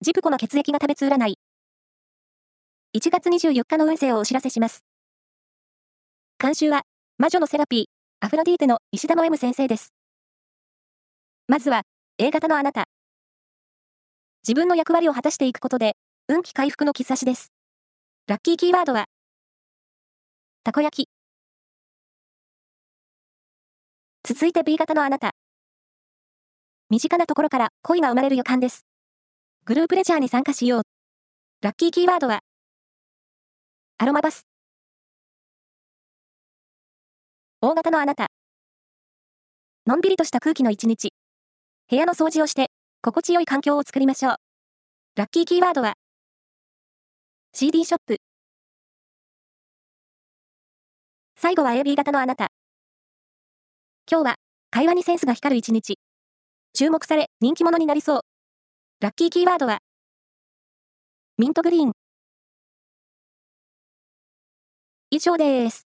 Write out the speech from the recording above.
ジプコの血液が食べつ占い。1月24日の運勢をお知らせします。監修は、魔女のセラピー、アフロディーテの石田の M 先生です。まずは、A 型のあなた。自分の役割を果たしていくことで、運気回復の兆しです。ラッキーキーワードは、たこ焼き。続いて B 型のあなた。身近なところから恋が生まれる予感です。グループレジャーに参加しよう。ラッキーキーワードは、アロマバス。大型のあなた。のんびりとした空気の一日。部屋の掃除をして、心地よい環境を作りましょう。ラッキーキーワードは、CD ショップ。最後は AB 型のあなた。今日は、会話にセンスが光る一日。注目され、人気者になりそう。ラッキーキーワードは、ミントグリーン。以上です。